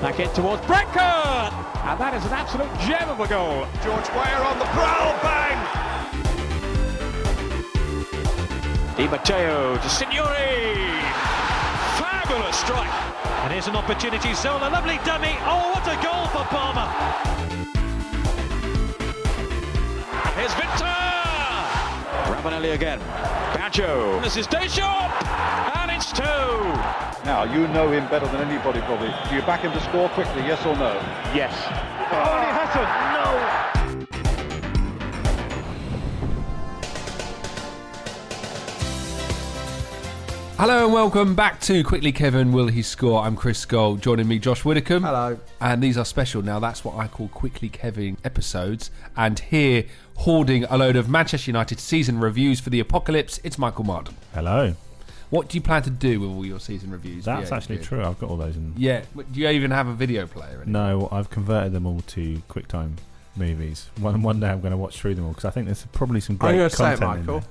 Back in towards Brecon! And that is an absolute gem of a goal. George Weah on the prowl, bang! Di Matteo to Signori! Fabulous strike! And here's an opportunity, Zola, lovely dummy. Oh, what a goal for Palmer! Here's Victor! Ravanelli again. Baggio. This is Deschamps! And it's two! Now, you know him better than anybody probably. Do you back him to score quickly, yes or no? Yes. Oh, Only Hassan! No! Hello and welcome back to Quickly Kevin Will He Score? I'm Chris Scull. Joining me, Josh Widdicombe. Hello. And these are special. Now, that's what I call Quickly Kevin episodes. And here, hoarding a load of Manchester United season reviews for the apocalypse, it's Michael Marden. Hello. What do you plan to do with all your season reviews? That's Yeah, actually true. I've got all those in. Yeah. Do you even have a video player? No, I've converted them all to QuickTime movies. One one day I'm going to watch through them all because I think there's probably some great I'm going to say it, content in Michael.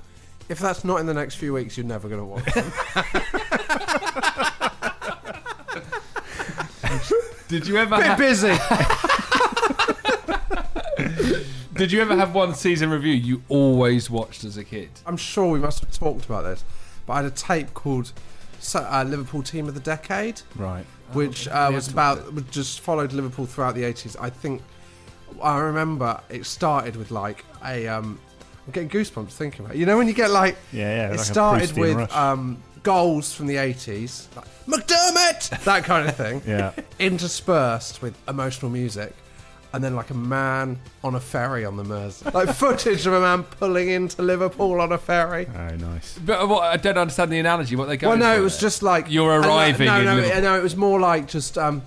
If that's not in the next few weeks, you're never going to watch them. Did you ever Bit have, busy. Did you ever have one season review you always watched as a kid? I'm sure we must have talked about this, but I had a tape called uh, Liverpool Team of the Decade, Right. which uh, was about just followed Liverpool throughout the 80s. I think I remember it started with like a. Um, I'm getting goosebumps thinking about. it. You know when you get like Yeah, yeah. it like started with um, goals from the 80s, like McDermott, that kind of thing. yeah. interspersed with emotional music, and then like a man on a ferry on the Mersey, like footage of a man pulling into Liverpool on a ferry. Oh, nice. But uh, what, I don't understand the analogy. What they going Well, no, for it was there. just like You're and, uh, arriving No, in no, Liverpool. no, it was more like just um,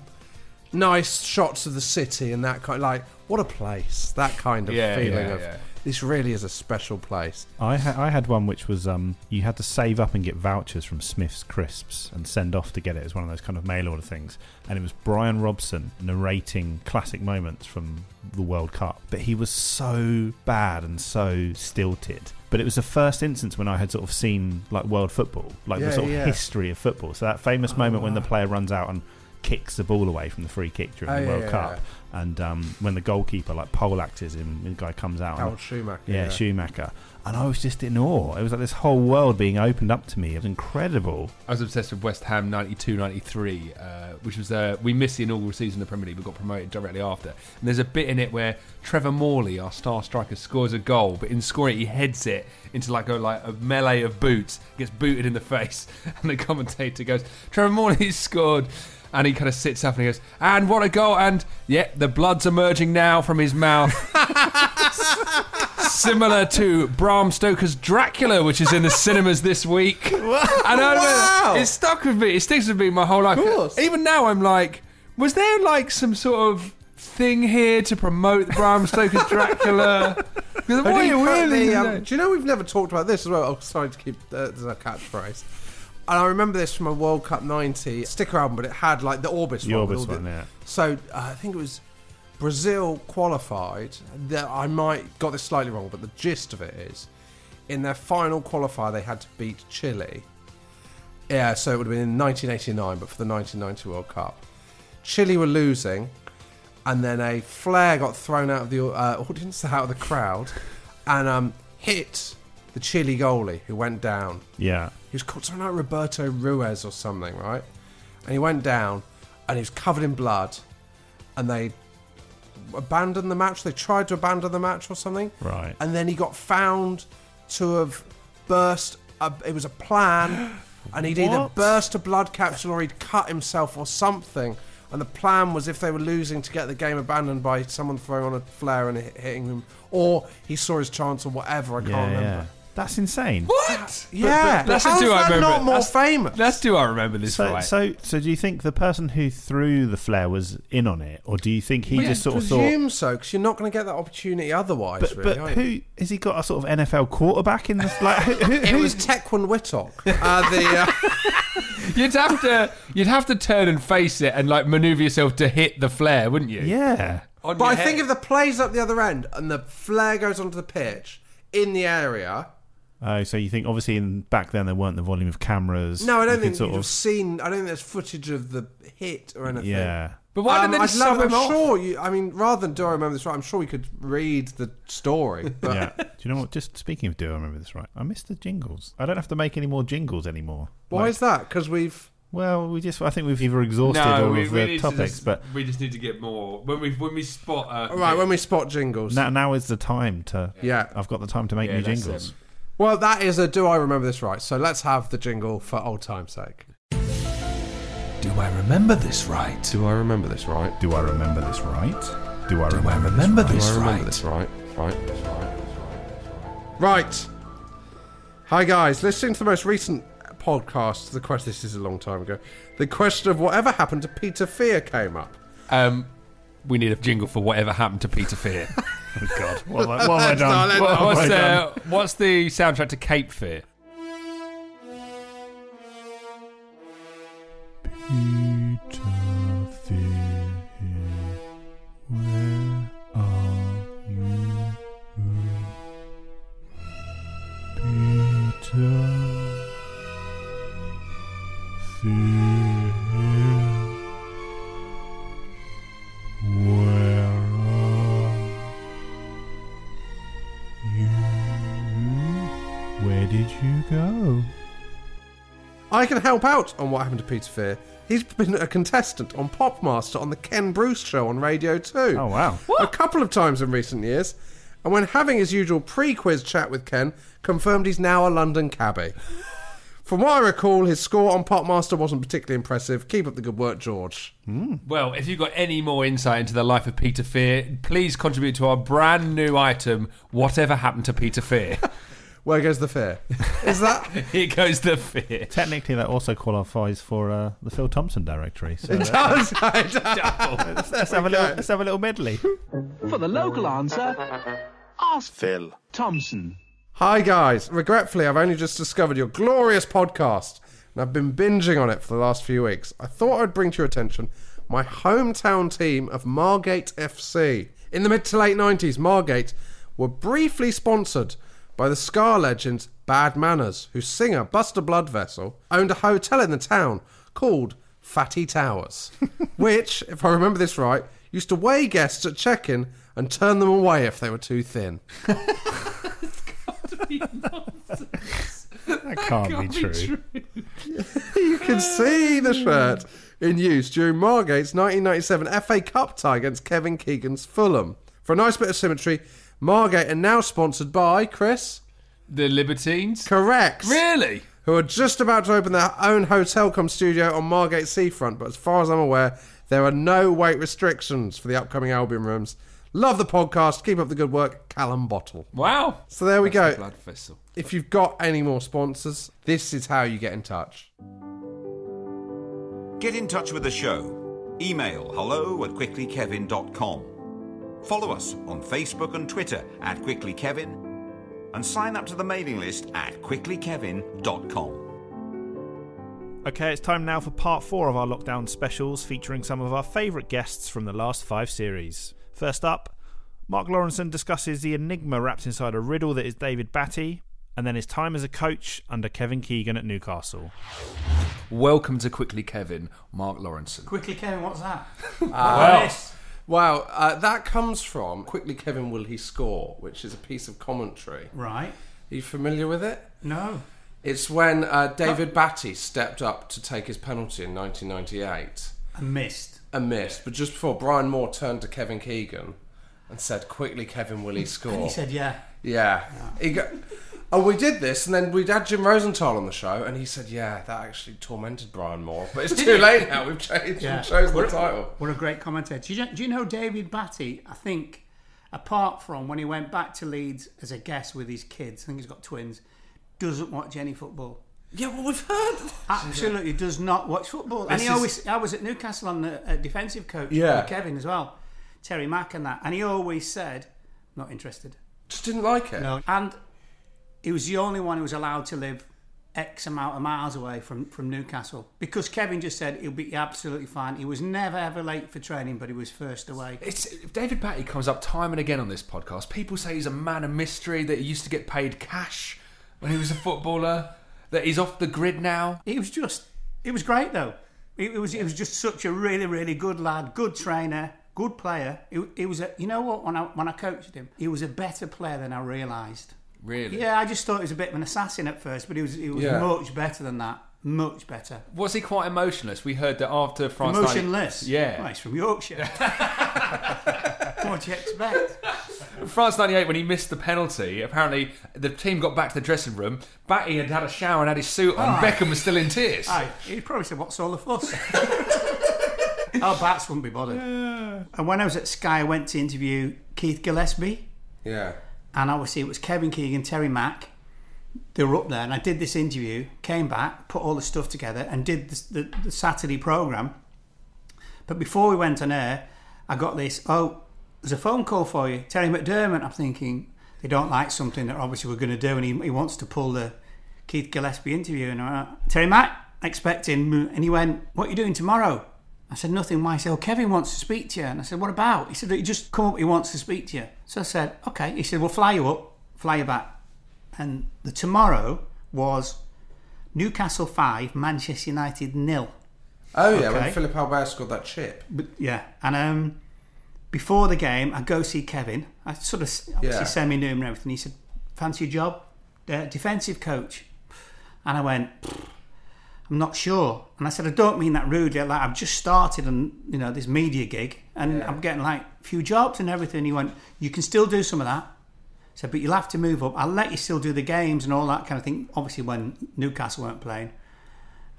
nice shots of the city and that kind. Like what a place, that kind of Yeah, feeling yeah, of yeah. This really is a special place. I ha- I had one which was um you had to save up and get vouchers from Smith's Crisps and send off to get it as one of those kind of mail order things. And it was Brian Robson narrating classic moments from the World Cup, but he was so bad and so stilted. But it was the first instance when I had sort of seen like world football, like Yeah, the sort of yeah. history of football. So that famous moment when the player runs out and kicks the ball away from the free kick during Oh, the yeah, World yeah, Cup, and um, when the goalkeeper like pole actors him, the guy comes out. and- Harald Schumacher. yeah, Schumacher. And I was just in awe. It was like this whole world being opened up to me. It was incredible. I was obsessed with West Ham 92 93, uh, which was, uh, we missed the inaugural season of the Premier League, but got promoted directly after. And there's a bit in it where Trevor Morley, our star striker, scores a goal, but in scoring it, he heads it into like a, like a melee of boots, gets booted in the face. And the commentator goes, Trevor Morley's scored. And he kind of sits up and he goes, and what a goal! And yeah, the blood's emerging now from his mouth. Similar to Bram Stoker's Dracula, which is in the cinemas this week. And I don't know, it stuck with me. It sticks with me my whole life. course. Even now, I'm like, was there like some sort of thing here to promote Bram Stoker's Dracula? Because what are you The, um, do you know we've never talked about this as well? Oh, sorry to keep uh, there's a catchphrase. And I remember this from a World Cup '90 sticker album, but it had like the Orbis The one. Orbis one, yeah. So uh, I think it was Brazil qualified. The- I might got this slightly wrong, but the gist of it is, in their final qualifier, they had to beat Chile. Yeah, so it would have been in 1989, but for the 1990 World Cup, Chile were losing, and then a flare got thrown out of the uh, audience, out of the crowd, and um, hit the Chile goalie who went down. Yeah. He was called something like Roberto Ruiz or something, right? And he went down, and he was covered in blood, and they abandoned the match. They tried to abandon the match or something, Right. and then he got found to have burst. A, it was a plan, and he'd either burst a blood capsule or he'd cut himself or something. And the plan was if they were losing to get the game abandoned by someone throwing on a flare and hitting him, or he saw his chance or whatever. I can't remember. yeah. That's insane. What? Yeah, that's how's do I that remember. not more that's, famous? That's do I remember this So, right? so, so, do you think the person who threw the flare was in on it, or do you think he Well, just I sort of thought? presume so because you're not going to get that opportunity otherwise. But, really, but who has he got a sort of NFL quarterback in this? Like, who, who, It who- was Tequan Whitlock. Uh, the uh, you'd have to you'd have to turn and face it and like maneuver yourself to hit the flare, wouldn't you? yeah. On but your I think if the play's up the other end and the flare goes onto the pitch in the area, Oh, so you think obviously in back then there weren't the volume of cameras? no, I don't could think sort you've of. seen. I don't think there's footage of the hit or anything. Yeah. But why Um, did they I'd just love- sub him I'm off? sure you. I mean, rather than do I remember this right? I'm sure we could read the story. But yeah. Do you know what? Just speaking of, do I remember this right? I missed the jingles. I don't have to make any more jingles anymore. why Like- is that? Because we've. Well, we just. I think we've either exhausted No, all we, of we the need to topics, just, but we just need to get more when we when we spot. Uh, Right, when we spot jingles. now now is the time to. Yeah. I've got the time to make Yeah, new jingles. Well, that is a do I remember this right? So let's have the jingle for old time's sake. Do I remember this right? Do I remember this right? Do I remember this right? Do I Do I remember, remember this this Do I remember right? this right? Right, right, right. Right. Hi guys, listening to the most recent podcast, the question this is a long time ago. The question of whatever happened to Peter Fear came up. um, we need a jingle for whatever happened to Peter Fear. Oh God! What have I, what have I done? What what's, uh, what's the soundtrack to Cape Fear? Can help out on what happened to Peter Fear. He's been a contestant on Popmaster on the Ken Bruce show on Radio 2. Oh wow! a couple of times in recent years, and when having his usual pre-quiz chat with Ken, confirmed he's now a London cabbie. From what I recall, his score on Popmaster wasn't particularly impressive. Keep up the good work, George. Hmm. Well, if you've got any more insight into the life of Peter Fear, please contribute to our brand new item. Whatever happened to Peter Fear? Where goes the fear? Is that? Here goes the fear. Technically, that also qualifies for uh, the Phil Thompson directory. So It uh, does. It does. let's have a little. Let's have a little medley. For the local answer, ask Phil Thompson. Hi guys. Regretfully, I've only just discovered your glorious podcast, and I've been binging on it for the last few weeks. I thought I'd bring to your attention my hometown team of Margate FC. In the mid to late 90s, Margate were briefly sponsored by the ska legend Bad Manners, whose singer Buster Bloodvessel owned a hotel in the town called Fatty Towers, which, if I remember this right, used to weigh guests at check-in and turn them away if they were too thin. That can't, be, true. you can see the shirt in use during Margate's 1997 FA Cup tie against Kevin Keegan's Fulham. For a nice bit of symmetry, Margate are now sponsored by Chris. The Libertines? Correct. Really? Who are just about to open their own hotel come studio on Margate seafront, but as far as I'm aware, there are no weight restrictions for the upcoming Albion rooms. Love the podcast. Keep up the good work, Callum Bottle. Wow. So there we go. Blood vessel. If you've got any more sponsors, this is how you get in touch. Get in touch with the show. Email hello at quicklykevin.com. Follow us on Facebook and Twitter at quicklykevin and sign up to the mailing list at quicklykevin.com. Okay, it's time now for part four of our lockdown specials featuring some of our favourite guests from the last five series. First up, Mark Lawrenson discusses the enigma wrapped inside a riddle that is David Batty, and then his time as a coach under Kevin Keegan at Newcastle. Welcome to Quickly Kevin, Mark Lawrenson. Quickly, Kevin, what's that? Wow. Wow, uh, that comes from Quickly Kevin Will He Score, which is a piece of commentary. Right. Are you familiar with it? No. It's when uh, David Batty stepped up to take his penalty in 1998 I missed. and missed, but just before Brian Moore turned to Kevin Keegan and said, "Quickly, Kevin, will he score?" And he said, yeah. "Yeah." He go, oh, we did this, and then we had Jim Rosenthal on the show, and he said, "Yeah, that actually tormented Brian Moore, but it's too late now. We've changed. Yeah. We've chosen What the a- title." What a great commentator. Do you, know- do you know David Batty? I think, apart from when he went back to Leeds as a guest with his kids, I think he's got twins, doesn't watch any football. Yeah, well, we've heard. Absolutely does not watch football. and he is- always, I was at Newcastle on the uh, defensive coach Yeah. with Kevin as well, Terry Mack and that, and he always said, not interested. Just didn't like it. No, and he was the only one who was allowed to live X amount of miles away from, from Newcastle because Kevin just said he'll be absolutely fine. He was never ever late for training, but he was first away. It's David Batty comes up time and again on this podcast. People say he's a man of mystery, that he used to get paid cash when he was a footballer, that he's off the grid now. He was just, it was great though. It, it was, it was just such a really, really good lad, good trainer, good player. He, he was a, you know what? When I when I coached him, he was a better player than I realised. Really? Yeah, I just thought he was a bit of an assassin at first, but he was, he was Yeah. much better than that. Much better. Was he quite emotionless? We heard that after France. 90 Emotionless. Yeah. Well, he's from Yorkshire. what do you expect? France 98, when he missed the penalty, apparently the team got back to the dressing room. Batty had had a shower and had his suit on. Beckham was still in tears. Aye, he probably said, "What's all the fuss?" Our bats wouldn't be bothered. And when I was at Sky, I went to interview Keith Gillespie, Yeah. And obviously it was Kevin Keegan, Terry Mack. They were up there, and I did this interview. Came back, put all the stuff together, and did the, the, the Saturday program. But before we went on air, I got this. Oh, there's a phone call for you, Terry McDermott. I'm thinking they don't like something that obviously we're going to do, and he, he wants to pull the Keith Gillespie interview. And I Terry Mack, expecting, mm, and he went, "What are you doing tomorrow?" I said, "Nothing." Why? He said, "Oh, Kevin wants to speak to you." And I said, "What about?" He said, "He just come up. He wants to speak to you." So I said, "Okay." He said, "We'll fly you up, fly you back." And the tomorrow was Newcastle five, Manchester United nil. Oh yeah, Okay. when Philippe Albert scored that chip. But yeah, and um, before the game, I go see Kevin. I sort of obviously Yeah. semi knew him and everything. He said, "Fancy a job, uh, defensive coach?" And I went, "I'm not sure." And I said, "I don't mean that rudely. Like I've just started on you know this media gig, and I'm getting like a few jobs and everything." He went, "You can still do some of that." I said, "But you'll have to move up. I'll let you still do the games and all that kind of thing." Obviously, when Newcastle weren't playing.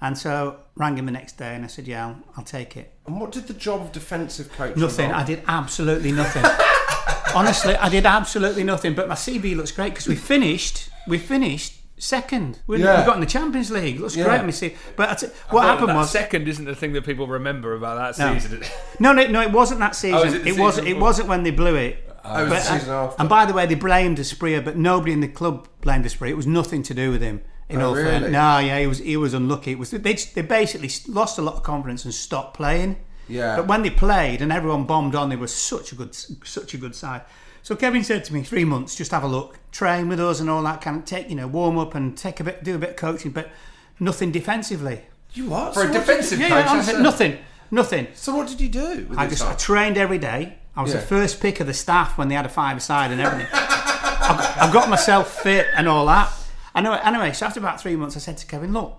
And so rang him the next day and I said, Yeah, I'll, I'll take it. And what did the job of defensive coach? Nothing. involve? I did absolutely nothing. Honestly, I did absolutely nothing. But my CV looks great because we finished. We finished second. We, Yeah. we got in the Champions League. It looks Yeah. great on my CV. But I t- I what happened that was second isn't the thing that people remember about that season. no, no, no. It wasn't that season. Oh, is it it the wasn't. season It wasn't when they blew it. Oh, it was But, the uh, season after. And by the way, they blamed Asprilla, but nobody in the club blamed Asprilla. It was nothing to do with him. In Oh, all really? fairness, no, yeah, he was he was unlucky. It was they they basically lost a lot of confidence and stopped playing. Yeah. But when they played and everyone bombed on, they were such a good such a good side. So Kevin said to me, three months, just have a look, train with us and all that kind of take, you know, warm up and take a bit, do a bit of coaching, but nothing defensively. You what? For a So what defensive you- Yeah, coach, yeah, honestly, a- nothing, nothing. So what did you do? With I this just I trained every day. I was Yeah. the first pick of the staff when they had a five side and everything. I, I got myself fit and all that. Anyway, anyway, so after about three months, I said to Kevin, "Look,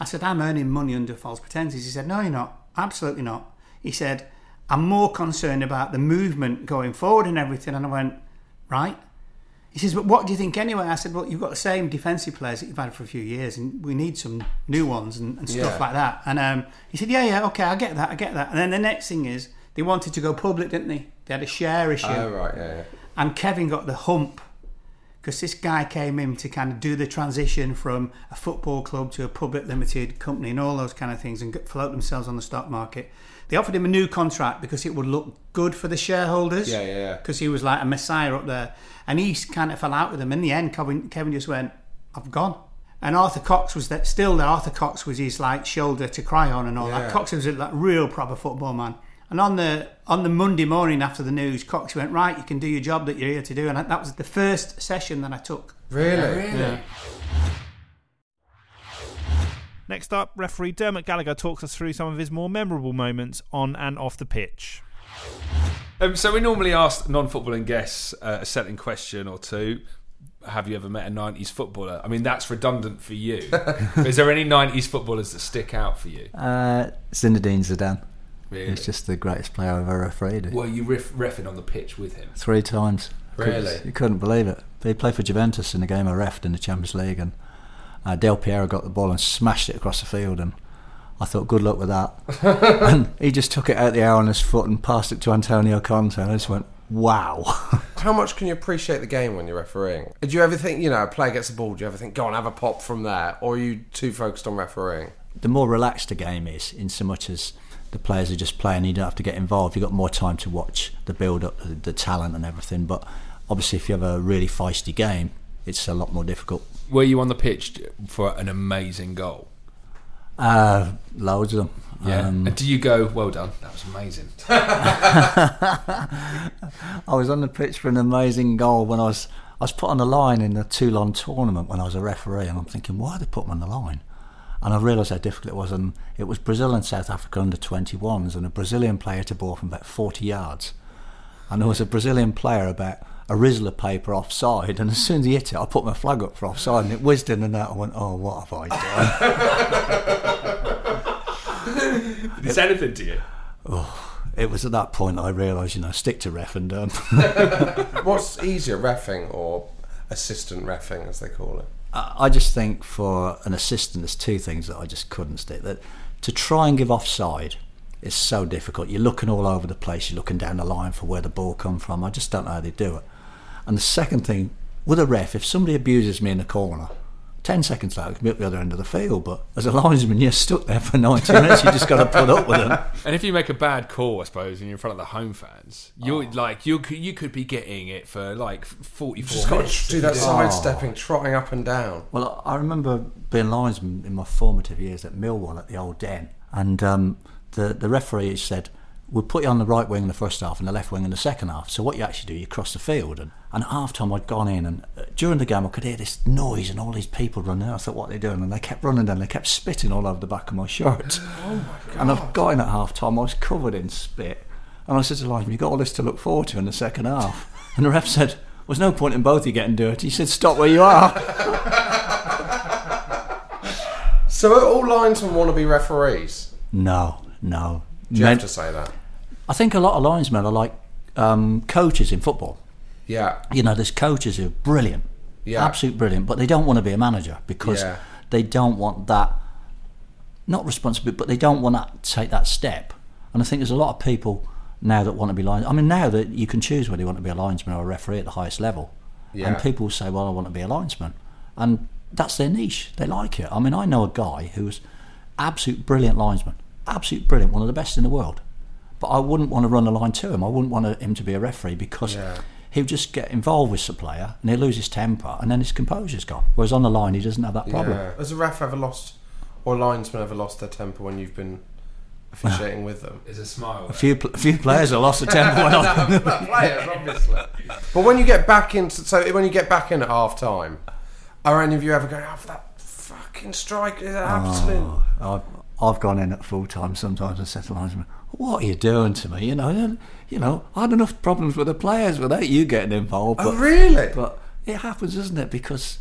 I said I'm earning money under false pretenses." He said, "No, you're not. Absolutely not." He said, "I'm more concerned about the movement going forward and everything." And I went, "Right." He says, "But what do you think anyway?" I said, "Well, you've got the same defensive players that you've had for a few years, and we need some new ones and, and stuff Yeah. like that." And um, he said, "Yeah, yeah, okay, I get that, I get that." And then the next thing is they wanted to go public, didn't they? They had a share issue, Oh right, yeah, yeah. and Kevin got the hump because this guy came in to kind of do the transition from a football club to a public limited company and all those kind of things and float themselves on the stock market. They offered him a new contract because it would look good for the shareholders. Yeah, yeah, yeah. Because he was like a messiah up there, and he kind of fell out with them. In the end, Kevin, Kevin just went, "I've gone," And Arthur Cox was that still there. Arthur Cox was his like shoulder to cry on and all Yeah. that. Cox was a like, real proper football man. And on the on the Monday morning after the news, Cox went right. You can do your job that you're here to do. And that was the first session that I took. Really? Yeah. Next up, referee Dermot Gallagher talks us through some of his more memorable moments on and off the pitch. Um, so we normally ask non-footballing guests uh, a certain question or two. Have you ever met a '90s footballer? I mean, that's redundant for you. Is there any '90s footballers that stick out for you? Uh, Zinedine Zidane. Really? He's just the greatest player I've ever refereed. Were you ref- refing on the pitch with him? Three times. Really? You couldn't believe it. They played for Juventus in a game I refed in the Champions League, and uh, Del Piero got the ball and smashed it across the field, and I thought, good luck with that. and he just took it out the air on his foot and passed it to Antonio Conte, and I just went, wow. How much can you appreciate the game when you're refereeing? Do you ever think, you know, a player gets the ball, do you ever think, go on, have a pop from there? Or are you too focused on refereeing? the more relaxed a game is, in so much as the players are just playing, you don't have to get involved. You've got more time to watch the build up, the, the talent, and everything. But obviously, if you have a really feisty game, it's a lot more difficult. Were you on the pitch for an amazing goal? Uh, loads of them. Yeah. Um, and do you go, well done, that was amazing? I was on the pitch for an amazing goal when I was I was put on the line in the Toulon tournament when I was a referee, and I'm thinking, why did they put me on the line? And I realised how difficult it was, and it was Brazil and South Africa under 21s, and a Brazilian player to ball from about 40 yards, and there was a Brazilian player about a Rizzler paper offside, and as soon as he hit it, I put my flag up for offside, and it whizzed in and out. I went, oh, what have I done? Did it say anything to you? oh, it was at that point that I realised, you know, stick to ref and done. Um, What's easier, refing or assistant refing, as they call it? I I just think for an assistant, there's two things that I just couldn't stick. That to try and give offside is so difficult. You're looking all over the place. You're looking down the line for where the ball come from. I just don't know how they do it. And the second thing, with a ref, if somebody abuses me in the corner, ten seconds later, I can be at the other end of the field. But as a linesman, you're stuck there for 90 minutes. You just got to put up with them. And if you make a bad call, I suppose, and you're in front of the home fans, you're like you could you could be getting it for like 44 Just got to do that Oh. sidestepping, trotting up and down. Well, I remember being linesman in my formative years at Millwall at the old Den, and um, the the referee said, "We'll put you on the right wing in the first half and the left wing in the second half." So what you actually do, you cross the field, and, and at half time I'd gone in, and uh, during the game I could hear this noise and all these people running. I thought, "What are they doing?" And they kept running down. They kept spitting all over the back of my shirt. Oh my god! And I've got in at half time. I was covered in spit, and I said to the linesman, "You got all this to look forward to in the second half." And the ref said. There's no point in both of you getting dirty. He said, "Stop where you are." So are all linesmen want to be referees? No, no. Do you Men- have to say that? I think a lot of linesmen are like um, coaches in football. Yeah. You know, there's coaches who are brilliant, Yeah. absolute brilliant, but they don't want to be a manager because Yeah. they don't want that, not responsibility, but they don't want to take that step. And I think there's a lot of people now that want to be linesmen. I mean, now that you can choose whether you want to be a linesman or a referee at the highest level, Yeah. and people say, "Well, I want to be a linesman," and that's their niche. They like it. I mean, I know a guy who's absolute brilliant linesman, absolute brilliant, one of the best in the world. But I wouldn't want to run a line to him. I wouldn't want him to be a referee because Yeah. he'll just get involved with the player and he'll lose his temper and then his composure's gone. Whereas on the line, he doesn't have that problem. Yeah. Has a ref ever lost, or linesman ever lost their temper when you've been officiating with them? Is a smile. A few, a few players have lost the temper when I. No, players, obviously. But when you get back into, so when you get back in at half time, are any of you ever going, oh, that fucking strike is oh, absolute. Oh, I've, I've gone in at full time sometimes and said to linesman, "What are you doing to me?" You know, you know, I had enough problems with the players without you getting involved. Oh, really? But it happens, doesn't it? Because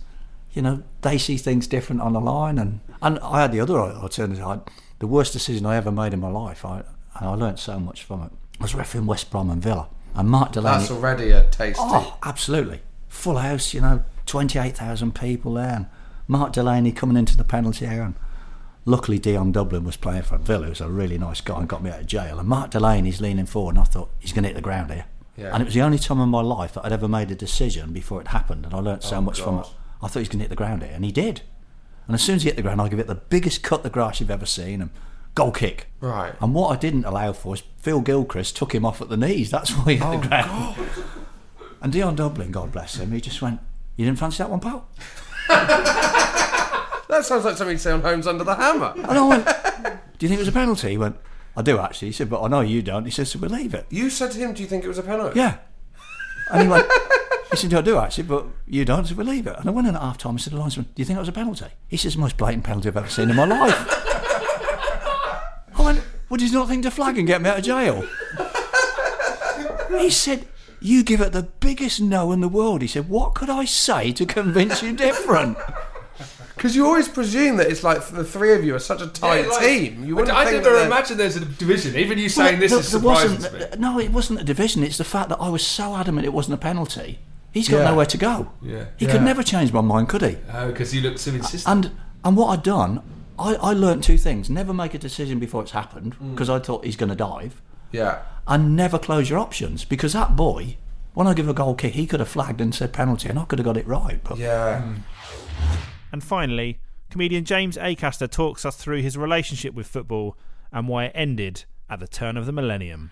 you know they see things different on the line, and and I had the other alternative. I, the worst decision I ever made in my life, I and I learnt so much from it. I was refereeing West Brom and Villa, and Mark Delaney. That's already a tasty. Oh, absolutely. Full house, you know, 28,000 people there. And Mark Delaney coming into the penalty area. And luckily, Dion Dublin was playing for Villa, who's a really nice guy and got me out of jail. And Mark Delaney's leaning forward, and I thought, he's going to hit the ground here. Yeah. And it was the only time in my life that I'd ever made a decision before it happened. And I learnt so Oh, much from it. I thought he was going to hit the ground here. And he did. And as soon as he hit the ground, I give it the biggest cut the grass you've ever seen. And goal kick. Right. And what I didn't allow for is Phil Gilchrist took him off at the knees. That's why he hit Oh, the ground. And Dion Dublin, God bless him, he just went, You didn't fancy that one, pal? That sounds like something you'd say on Homes Under the Hammer. And I went, Do you think it was a penalty? He went, I do actually. He said, But I know you don't. He says, So we'll leave it. You said to him, "Do you think it was a penalty?" Yeah. And he went, He said, I do actually, but you don't, so we'll leave it. And I went in at half time and said to the linesman, Do you think that was a penalty? He says, The most blatant penalty I've ever seen in my life. I went, Well, did you not think to flag and get me out of jail? He said, You give it the biggest no in the world. He said, What could I say to convince you different? Because you always presume that it's like the three of you are such a tight Yeah, like- team. You wouldn't I think never that imagined there's a division. Even you saying Well, this there- is there surprising wasn't- to me. No, it wasn't a division. It's the fact that I was so adamant it wasn't a penalty. He's got Yeah. nowhere to go. Yeah. He Yeah. could never change my mind, could he? Oh, because he looked so insistent. And and what I'd done, I, I learnt two things: never make a decision before it's happened, Mm. because I thought he's going to dive, Yeah. and never close your options, because that boy, when I give a goal kick, he could have flagged and said penalty, and I could have got it right. But Yeah. And finally, comedian James Acaster talks us through his relationship with football and why it ended at the turn of the millennium.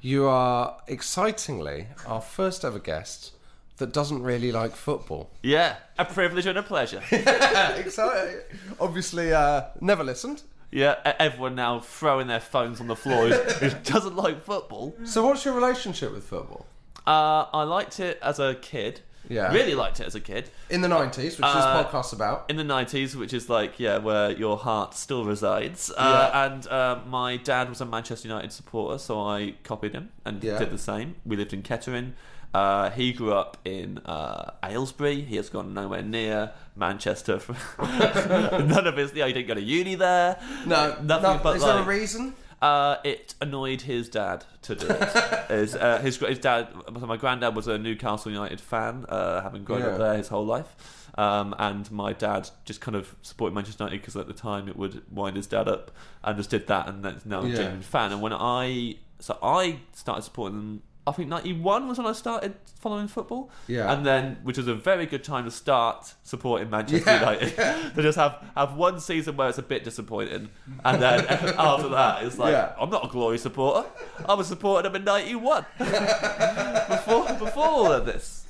You are excitingly our first ever guest that doesn't really like football. Yeah, a privilege and a pleasure. Exciting. Obviously, uh, never listened. Yeah, everyone now throwing their phones on the floor who who doesn't like football. So, what's your relationship with football? Uh, I liked it as a kid. Yeah. Really liked it as a kid. In the 90s, which this Uh, podcast's about. In the 90s, which is like, yeah, where your heart still resides. Uh, And uh, my dad was a Manchester United supporter, so I copied him and Yeah. did the same. We lived in Kettering. Uh, he grew up in uh, Aylesbury. He has gone nowhere near Manchester. None of his, yeah, he didn't go to uni there. No, nothing no, but is there a reason? Uh, it annoyed his dad to do it. his, uh, his his dad, my granddad was a Newcastle United fan, uh, having grown Yeah. up there his whole life. Um, and my dad just kind of supported Manchester United because at the time it would wind his dad up, and just did that, and that's now a Yeah. genuine fan. And when I so I started supporting them. I think '91 was when I started following football. Yeah. and then which was a very good time to start supporting Manchester Yeah, United. to just have have one season where it's a bit disappointing, and then after that it's like Yeah. I'm not a glory supporter. I was supporting them in '91 before before all of this.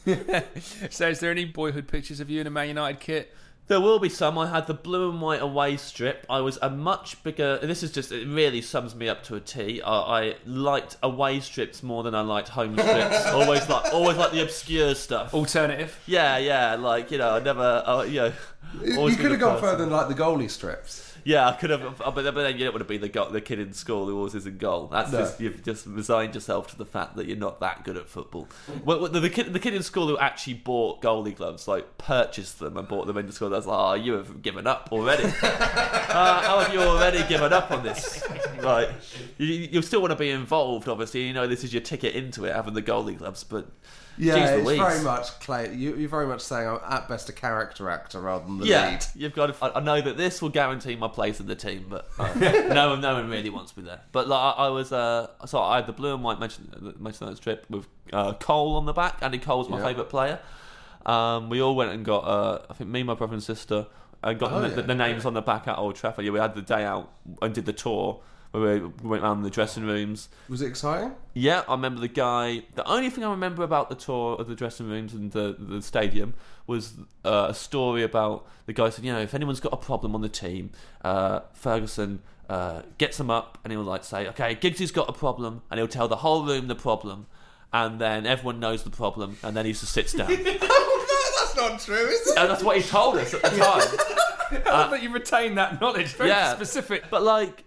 so, is there any boyhood pictures of you in a Man United kit? There will be some. I had the blue and white away strip. I was a much bigger. This is just. It really sums me up to a T. I, I liked away strips more than I liked home strips. always like, always like the obscure stuff. Alternative. Yeah, yeah. Like you know, I never. Uh, you know, You could have gone person. further than like the goalie strips. Yeah, I could have, but, but then you don't want to be the go- the kid in school who always is in goal. That's No. just you've just resigned yourself to the fact that you're not that good at football. Well, the, the kid the kid in school who actually bought goalie gloves, like purchased them and bought them into school. That's like, oh, you have given up already. uh, how have you already given up on this? Like, you, you still want to be involved, obviously. You know this is your ticket into it, having the goalie gloves, but. Yeah, it's very much Clay. You, you're very much saying I'm at best a character actor rather than the yeah, lead. you've got. To, I, know that this will guarantee my place in the team, but uh, no one, no one really wants me there. But like, I, I was, uh, so I had the blue and white Manchester Manchester United strip with uh, Cole on the back. Andy Cole's my Yeah. favourite player. Um, we all went and got. Uh, I think me, my brother and sister, and got Oh, the, yeah. the names on the back at Old Trafford. Yeah, we had the day out and did the tour. Where we went around the dressing rooms. Was it exciting? Yeah, I remember the guy. The only thing I remember about the tour of the dressing rooms and the the stadium was uh, a story about the guy said, you know, if anyone's got a problem on the team, uh, Ferguson uh, gets them up and he'll like say, okay, Giggsy's got a problem, and he'll tell the whole room the problem, and then everyone knows the problem, and then he just sits down. That's not true, is it? and that's what he told us at the time. I love that you retain that knowledge. Very yeah, specific. But like,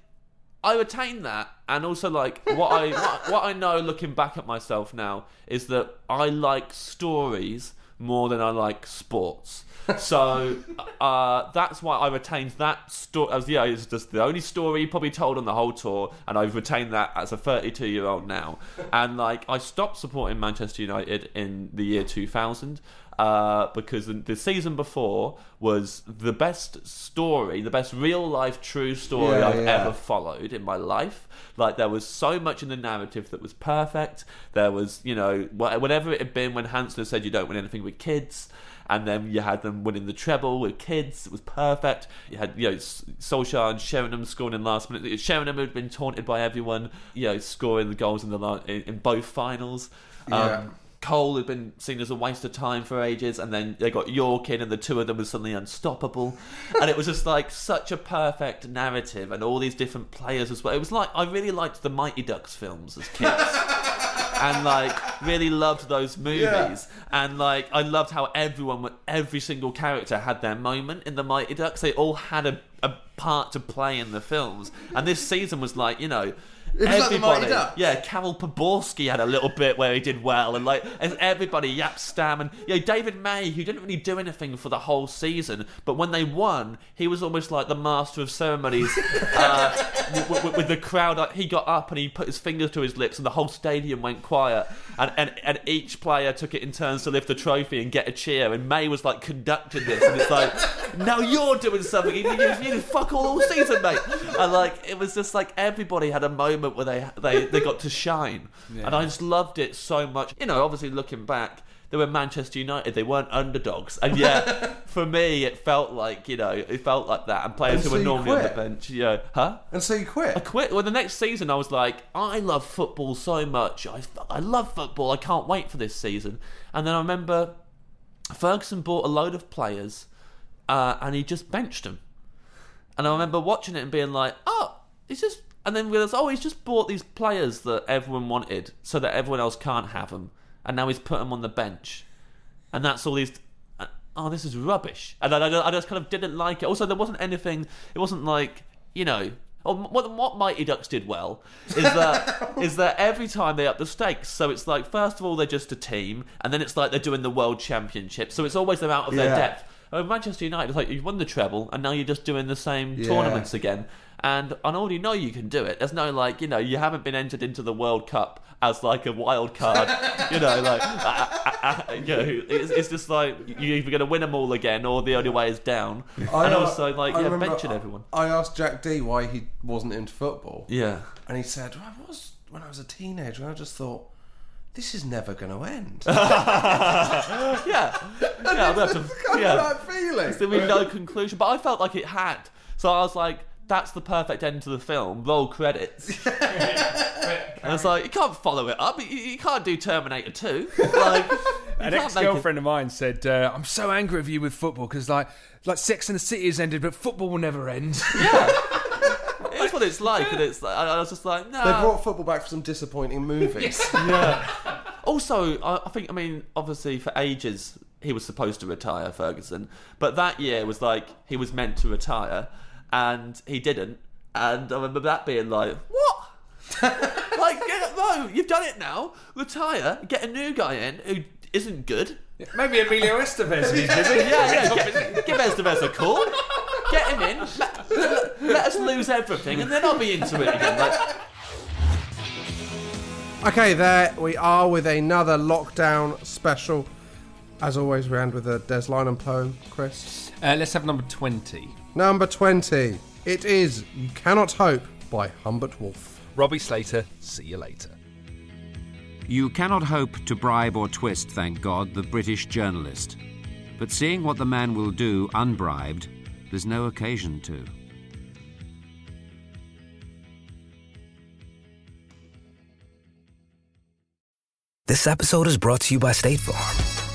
I retain that, and also like what I what, what I know looking back at myself now is that I like stories more than I like sports. So uh, that's why I retained that story. As yeah, it's just the only story probably told on the whole tour, and I've retained that as a 32 year old now. And like, I stopped supporting Manchester United in the year 2000 uh, because the, the season before was the best story, the best real life true story Yeah, I've yeah. ever followed in my life. Like there was so much in the narrative that was perfect. There was, you know, whatever it had been when Hansen said you don't win anything with kids. And then you had them winning the treble with kids. It was perfect. You had, you know, Solskjaer and Sheringham scoring in last minute. Sheringham had been taunted by everyone, you know, scoring the goals in the in, in both finals. Yeah. Cole had been seen as a waste of time for ages, and then they got Yorke in, and the two of them were suddenly unstoppable, and it was just like such a perfect narrative, and all these different players as well. It was like I really liked the Mighty Ducks films as kids. and like really loved those movies Yeah. and like I loved how everyone every single character had their moment in the Mighty Ducks they all had a, a part to play in the films and this season was like you know It was like the everybody. Yeah Karel Poborsky had a little bit where he did well and like and everybody Jaap Stam and you know David May who didn't really do anything for the whole season but when they won he was almost like the master of ceremonies uh, w- w- with the crowd like, he got up and he put his fingers to his lips and the whole stadium went quiet and, and, and each player took it in turns to lift the trophy and get a cheer and May was like conducting this and it's like now you're doing something you, you, you fuck all all season mate. And like it was just like everybody had a moment where they they, they got to shine Yeah. and I just loved it so much you know obviously looking back they were Manchester United. They weren't underdogs, and yet for me, it felt like you know, it felt like that. And players And who so were you normally on the bench, yeah, huh? And so you quit. I quit. Well, the next season, I was like, I love football so much. I, I love football. I can't wait for this season. And then I remember Ferguson bought a load of players, uh, and he just benched them. And I remember watching it and being like, oh, he's just. And then realised, oh, he's just bought these players that everyone wanted, so that everyone else can't have them. And now he's put them on the bench, and that's all he's. uh, Oh, this is rubbish. And I, I, I just kind of didn't like it. Also, there wasn't anything. It wasn't like you know. Or what, what Mighty Ducks did well is that is that every time they up the stakes. So it's like first of all they're just a team, and then it's like they're doing the World Championship. So it's always they're out of their depth. Oh, Manchester United, it's like you've won the treble, and now you're just doing the same Yeah. tournaments again. And I already know you can do it. There's no like, you know, you haven't been entered into the World Cup as like a wild card. you know, like, you know, it's, it's just like you're either going to win them all again, or the only way is down. I, and uh, also like, I yeah, benching everyone. I asked Jack Dee why he wasn't into football. Yeah. And he said, well, I was when I was a teenager, and I just thought, this is never going to end. yeah, yeah, gonna have of yeah. that feeling. Be no conclusion, but I felt like it had. So I was like, that's the perfect end to the film. Roll credits. and it's like you can't follow it up. You, you can't do Terminator Two. Like An ex-girlfriend of mine said, uh, "I'm so angry with you with football because like like Sex and the City has ended, but football will never end." It's what it's like, and it's. Like, I was just like, no. They brought football back for some disappointing movies. yeah. Also, I, I think I mean, obviously, for ages he was supposed to retire, Ferguson, but that year was like he was meant to retire, and he didn't. And I remember that being like, what? like, get, no, you've done it now. Retire, get a new guy in who isn't good. Maybe Emilio Estevez needs busy. yeah, yeah. Get, give Estevez a call. Get him in. Let, let- let us lose everything, and then I'll be into it again. Like, Okay, there we are with another lockdown special. As always, we end with a Des Lynam poem. Chris? Uh, let's have number 20. Number 20. It is You Cannot Hope by Humbert Wolfe. Robbie Slater, see you later. You cannot hope to bribe or twist, thank God, the British journalist. But seeing what the man will do unbribed, there's no occasion to. This episode is brought to you by State Farm.